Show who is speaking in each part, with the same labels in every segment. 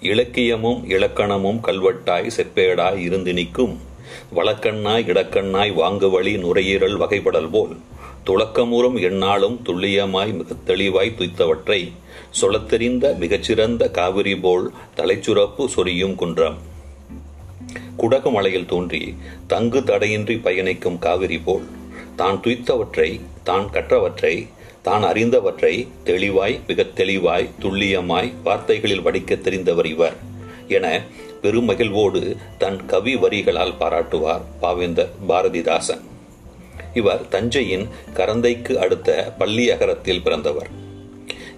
Speaker 1: இலக்கியமும் இலக்கணமும் கல்வெட்டாய் செப்பேடாய் இருந்து நிற்கும் வழக்கண்ணாய் இடக்கண்ணாய் வாங்குவழி நுரையீரல் வகைப்படல் போல் துளக்கமுறும் எண்ணாலும் துல்லியமாய் மிகத் தெளிவாய் துய்த்தவற்றை சொலத்தெறிந்த மிகச்சிறந்த காவிரி போல் தலைச்சுரப்பு சொரியும் குன்றம். குடகு மலையில் தோன்றி தங்கு தடையின்றி பயணிக்கும் காவிரி போல் தான் துய்த்தவற்றை தான் கற்றவற்றை தான் அறிந்தவற்றை தெளிவாய் மிகத் தெளிவாய் துல்லியமாய் வார்த்தைகளில் வடிக்கத் தெரிந்தவர் இவர் என பெருமகிழ்வோடு தன் கவி வரிகளால் பாராட்டுவார் பாவேந்தர் பாரதிதாசன். இவர் தஞ்சையின் கரந்தைக்கு அடுத்த பள்ளியகரத்தில் பிறந்தவர்.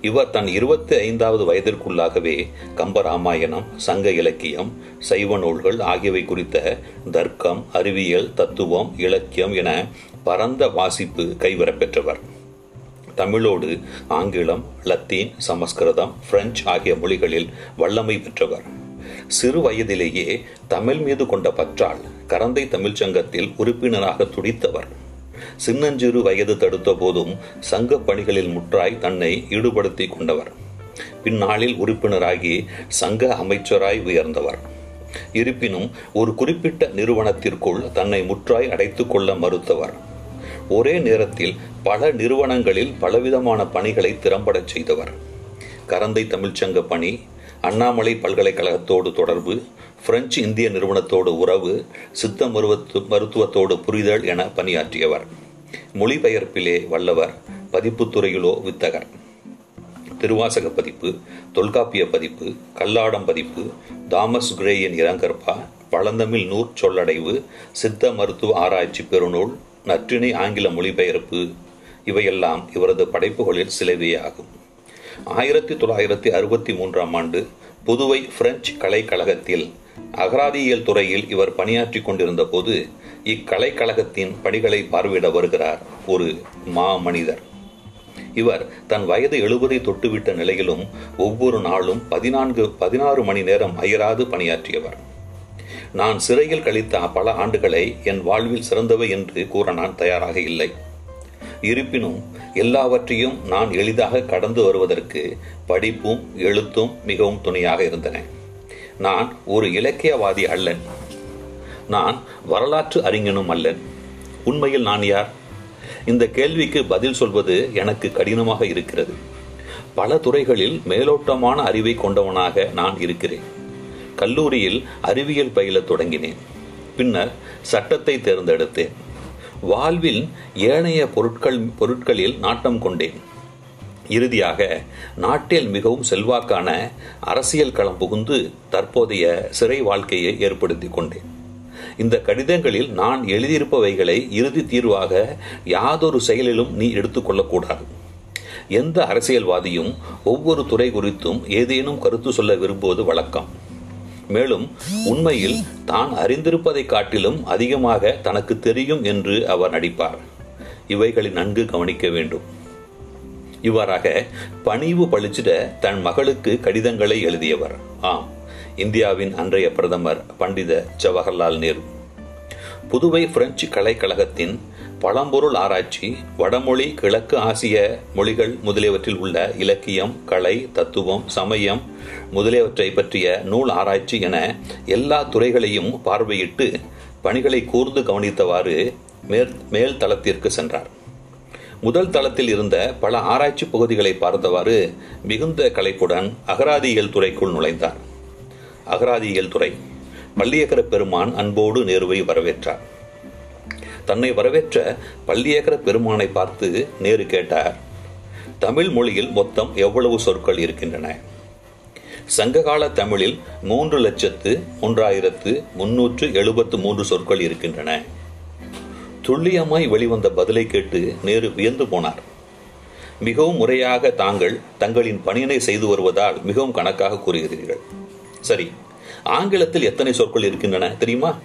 Speaker 1: இவர் தன் இருபத்தி ஐந்தாவது வயதிற்குள்ளாகவே கம்பராமாயணம் சங்க இலக்கியம் சைவ நூல்கள் ஆகியவை குறித்த தர்க்கம் அறிவியல் தத்துவம் இலக்கியம் என பரந்த வாசிப்பு கைவரப்பெற்றவர். தமிழோடு ஆங்கிலம் லத்தீன் சமஸ்கிருதம் பிரெஞ்சு ஆகிய மொழிகளில் வல்லமை பெற்றவர். சிறு வயதிலேயே தமிழ் மீது கொண்ட பற்றால் கரந்தை தமிழ்ச் சங்கத்தில் உறுப்பினராக துடித்தவர். சின்னஞ்சிறு வயது தடுத்த போதும் சங்க பணிகளில் முற்றாய் தன்னை ஈடுபடுத்திக் கொண்டவர். பின்னாளில் உறுப்பினராகி சங்க அமைச்சராய் உயர்ந்தவர். இருப்பினும் ஒரு குறிப்பிட்ட நிறுவனத்திற்குள் தன்னை முற்றாய் அடைத்துக் கொள்ள மறுத்தவர். ஒரே நேரத்தில் பல நிறுவனங்களில் பலவிதமான பணிகளை திறம்படச் செய்தவர். கரந்தை தமிழ்ச்சங்க பணி அண்ணாமலை பல்கலைக்கழகத்தோடு தொடர்பு பிரெஞ்சு இந்திய நிறுவனத்தோடு உறவு சித்த மருவத்து மருத்துவத்தோடு புரிதல் என பணியாற்றியவர். மொழிபெயர்ப்பிலே வல்லவர் பதிப்புத்துறையிலோ வித்தகர். திருவாசக பதிப்பு தொல்காப்பிய பதிப்பு கல்லாடம் பதிப்பு தாமஸ் கிரேயின் இரங்கற்பா பழந்தமிழ் நூற் சொல்லடைவு சித்த மருத்துவ ஆராய்ச்சி பெருநூல் நற்றிணை ஆங்கில மொழிபெயர்ப்பு இவையெல்லாம் இவரது படைப்புகளில் சிலவே ஆகும். ஆயிரத்தி தொள்ளாயிரத்தி அறுபத்தி மூன்றாம் ஆண்டு புதுவை பிரெஞ்சு கலைக்கழகத்தில் அகராதியியல் துறையில் இவர் பணியாற்றி கொண்டிருந்த போது இக்கலைக்கழகத்தின் பணிகளை பார்வையிட வருகிறார் ஒரு மா மனிதர் இவர் தன் வயது எழுபதை தொட்டுவிட்ட நிலையிலும் ஒவ்வொரு நாளும் பதினான்கு பதினாறு மணி நேரம் அயராது பணியாற்றியவர். நான் சிறையில் கழித்த பல ஆண்டுகளை என் வாழ்வில் சிறந்தவை என்று கூற நான் தயாராக இல்லை. இருப்பினும் எல்லாவற்றையும் நான் எளிதாக கடந்து வருவதற்கு படிப்பும் எழுத்தும் மிகவும் துணையாக இருந்தன. நான் ஒரு இலக்கியவாதி அல்லன். நான் வரலாற்று அறிஞனும் அல்லன். உண்மையில் நான் யார்? இந்த கேள்விக்கு பதில் சொல்வது எனக்கு கடினமாக இருக்கிறது. பல துறைகளில் மேலோட்டமான அறிவை கொண்டவனாக நான் இருக்கிறேன். கல்லூரியில் அறிவியல் பயில தொடங்கினேன். பின்னர் சட்டத்தை தேர்ந்தெடுத்தேன். வாழ்வில் ஏனைய பொருட்கள் பொருட்களில் நாட்டம் கொண்டேன். இறுதியாக நாட்டில் மிகவும் செல்வாக்கான அரசியல் களம் புகுந்து தற்போதைய சிறை வாழ்க்கையை ஏற்படுத்தி கொண்டேன். இந்த கடிதங்களில் நான் எழுதியிருப்பவைகளை இறுதி தீர்வாக யாதொரு செயலிலும் நீ எடுத்துக்கொள்ளக்கூடாது எந்த அரசியல்வாதியும் ஒவ்வொரு துறை குறித்தும் ஏதேனும் கருத்து சொல்ல விரும்புவது வழக்கம். மேலும் உண்மையில் தான் அறிந்திருப்பதை காட்டிலும் அதிகமாக தனக்கு தெரியும் என்று அவர் நடிப்பார். இவைகளை நன்கு கவனிக்க வேண்டும். இவ்வாறாக பணிவு பழிச்சிட தன் மகளுக்கு கடிதங்களை எழுதியவர். ஆம் இந்தியாவின் அன்றைய பிரதமர் பண்டித ஜவஹர்லால் நேரு. புதுவை பிரெஞ்சு கலைக்கழகத்தின் பழம்பொருள் ஆராய்ச்சி வடமொழி கிழக்கு ஆசிய மொழிகள் முதலியவற்றில் உள்ள இலக்கியம் கலை தத்துவம் சமயம் முதலியவற்றை பற்றிய நூல் ஆராய்ச்சி என எல்லா துறைகளையும் பார்வையிட்டு பணிகளை கூர்ந்து கவனித்தவாறு மேல் மேல் தளத்திற்கு சென்றார். முதல் தளத்தில் இருந்த பல ஆராய்ச்சி பகுதிகளை பார்த்தவாறு மிகுந்த கலைப்புடன் அகராதியியல் துறைக்குள் நுழைந்தார். அகராதியியல் துறை பள்ளியகர பெருமான் அன்போடு நேருவை வரவேற்றார். தன்னை வரவேற்ற பள்ளியகர பெருமானை பார்த்து நேரு கேட்டார் தமிழ் மொழியில் மொத்தம் எவ்வளவு சொற்கள் இருக்கின்றன? சங்ககால தமிழில் மூன்று லட்சத்து மூன்றாயிரத்து முன்னூற்று எழுபத்து மூன்று சொற்கள் இருக்கின்றன. துல்லியமாய் வெளிவந்த பதிலை கேட்டு நேரு வியந்து போனார். மிகவும் முறையாக தாங்கள் தங்களின் பணியினை செய்து வருவதால் மிகவும் கணக்காக கூறுகிறீர்கள். சரி ஆங்கிலத்தில் எத்தனை சொற்கள் இருக்கின்றன தெரியுமா?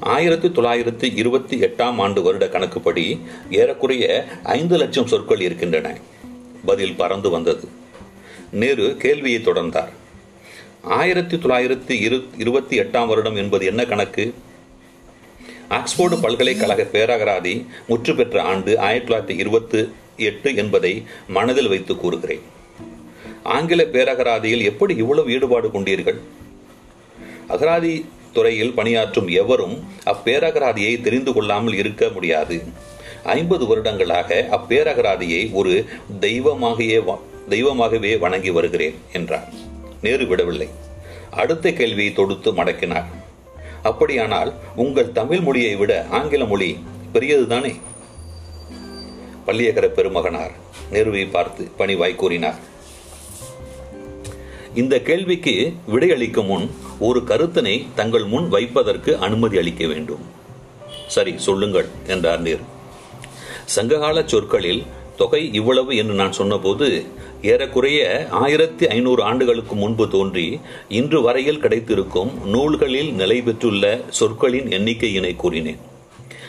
Speaker 1: ஆயிரத்தி தொள்ளாயிரத்தி இருபத்தி எட்டாம் ஆண்டு வருட கணக்குப்படி ஏறக்குறைய ஐந்து லட்சம் சொற்கள் இருக்கின்றன. பதில் பறந்து வந்தது. நேரு கேள்வியை தொடர்ந்தார். ஆயிரத்தி தொள்ளாயிரத்தி இரு இருபத்தி எட்டாம் வருடம் என்பது என்ன கணக்கு? ஆக்ஸ்போர்டு பல்கலைக்கழக பேரகராதி முற்று பெற்ற ஆண்டு ஆயிரத்தி தொள்ளாயிரத்தி இருபத்தி எட்டு என்பதை மனதில் வைத்து கூறுகிறேன். ஆங்கில பேரகராதியில் எப்படி இவ்வளவு ஈடுபாடு கொண்டீர்கள்? அகராதி துறையில் பணியாற்றும் எவரும் அப்பேரகராதியை தெரிந்து கொள்ளாமல் இருக்க முடியாது. ஐம்பது வருடங்களாக அப்பேரகராதியை ஒரு தெய்வமாகவே தெய்வமாகவே வணங்கி வருகிறேன் என்றார் நேரு விடவில்லை. அடுத்த கேள்வியை தொடுத்து மடக்கினார். அப்படியானால் உங்கள் தமிழ் மொழியை விட ஆங்கில மொழி பெரியதுதானே பள்ளியகர பெருமகனார் நேருவை பார்த்து பணிவாய் கூறினார். இந்த கேள்விக்கு விடையளிக்கும் முன் ஒரு கருத்தினை தங்கள் முன் வைப்பதற்கு அனுமதி அளிக்க வேண்டும். சரி சொல்லுங்கள் என்றார் நீர். சங்ககால சொற்களில் தொகை இவ்வளவு என்று நான் சொன்னபோது ஏறக்குறைய ஆயிரத்தி ஐநூறு ஆண்டுகளுக்கு முன்பு தோன்றி இன்று வரையில் கிடைத்திருக்கும் நூல்களில் நிலை பெற்றுள்ள சொற்களின் எண்ணிக்கையினை கூறினேன்.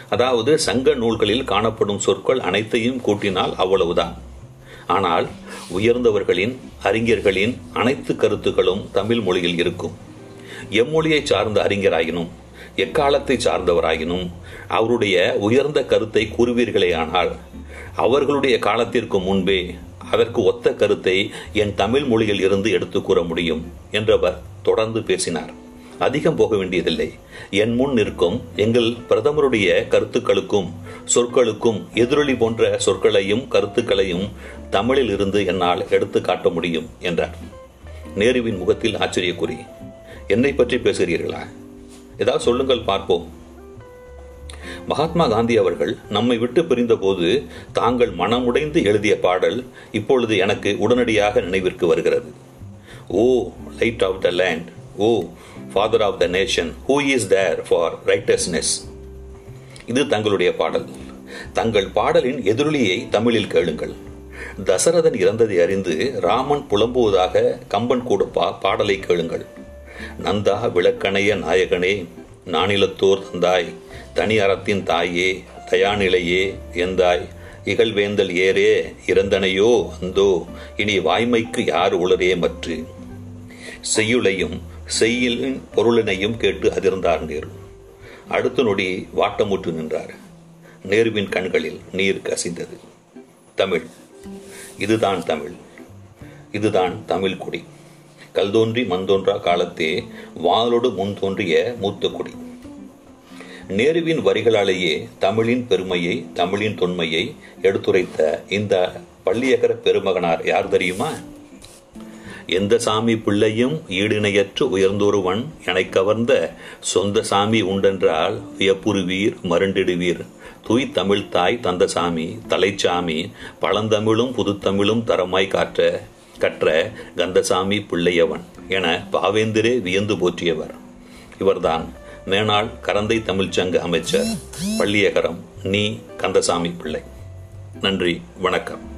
Speaker 1: அதாவது சங்க நூல்களில் காணப்படும் சொற்கள் அனைத்தையும் கூட்டினால் அவ்வளவுதான். ஆனால் உயர்ந்தவர்களின் அறிஞர்களின் அனைத்து கருத்துக்களும் தமிழ் மொழியில் இருக்கும். எம்மொழியை சார்ந்த அறிஞராயினும் எக்காலத்தை சார்ந்தவராயினும் அவருடைய உயர்ந்த கருத்தை கூறுவீர்களேயானால் அவர்களுடைய காலத்திற்கு முன்பே அதற்கு ஒத்த கருத்தை என் தமிழ் மொழியில் இருந்து எடுத்து கூற முடியும் என்றவர் தொடர்ந்து பேசினார். அதிகம் போக வேண்டியதில்லை. என் முன் நிற்கும் எங்கள் பிரதமருடைய கருத்துக்களுக்கும் சொற்களுக்கும் எதிரொலி போன்ற சொற்களையும் கருத்துக்களையும் தமிழில் இருந்து என்னால் எடுத்து காட்ட முடியும் என்றார். நேருவின் முகத்தில் ஆச்சரியக்குறி. என்னை பற்றி பேசுகிறீர்களா? ஏதாவது சொல்லுங்கள் பார்ப்போம். மகாத்மா காந்தி அவர்கள் நம்மை விட்டு பிரிந்தபோது தாங்கள் மனமுடைந்து எழுதிய பாடல் இப்பொழுது எனக்கு உடனடியாக நினைவிற்கு வருகிறது. O light of the land O father of the nation who is there for righteousness இது தங்களுடைய பாடல். தங்கள் பாடலின் எதிரொலியை தமிழில் கேளுங்கள். தசரதன் இறந்ததை அறிந்து ராமன் புலம்புவதாக கம்பன் கூட பா பாடலை கேளுங்கள். நந்தா விளக்கணைய நாயகனே நானிலத்தோர் தந்தாய் தனி அறத்தின் தாயே தயாநிலையே எந்தாய் இகழ்வேந்தல் ஏரே இறந்தனையோ அந்தோ இனி வாய்மைக்கு யார் உளரே மற்று? செய்யுளையும் செய்யலின் பொருளினையும் கேட்டு அதிர்ந்தார் நேரு. அடுத்த நொடி வாட்டமுற்று நின்றார். நேருவின் கண்களில் நீர் கசிந்தது. தமிழ். இதுதான் தமிழ். இதுதான் தமிழ் குடி. கல்தோன்றி மந்தோன்றா காலத்தே வாளோடு முன் தோன்றிய மூத்த குடி. நேருவின் வரிகளாலேயே தமிழின் பெருமையை தமிழின் தொன்மையை எடுத்துரைத்த இந்த பள்ளியகர பெருமகனார் யார் தெரியுமா? எந்த சாமி பிள்ளையும் ஈடிணையற்று உயர்ந்தொருவன் என கவர்ந்த சொந்த சாமி உண்டென்றால் வியப்புருவீர் மருண்டிடுவீர். தூய் தமிழ் தாய் தந்த சாமி தலைச்சாமி பழந்தமிழும் புதுத்தமிழும் தரமாய் காற்ற கற்ற கந்தசாமி பிள்ளையவன் என பாவேந்திரே வியந்து போற்றியவர். இவர்தான் மேனாள் கரந்தை தமிழ்ச்சங்க அமைச்சர் பள்ளியகரம் நீ கந்தசாமி பிள்ளை. நன்றி வணக்கம்.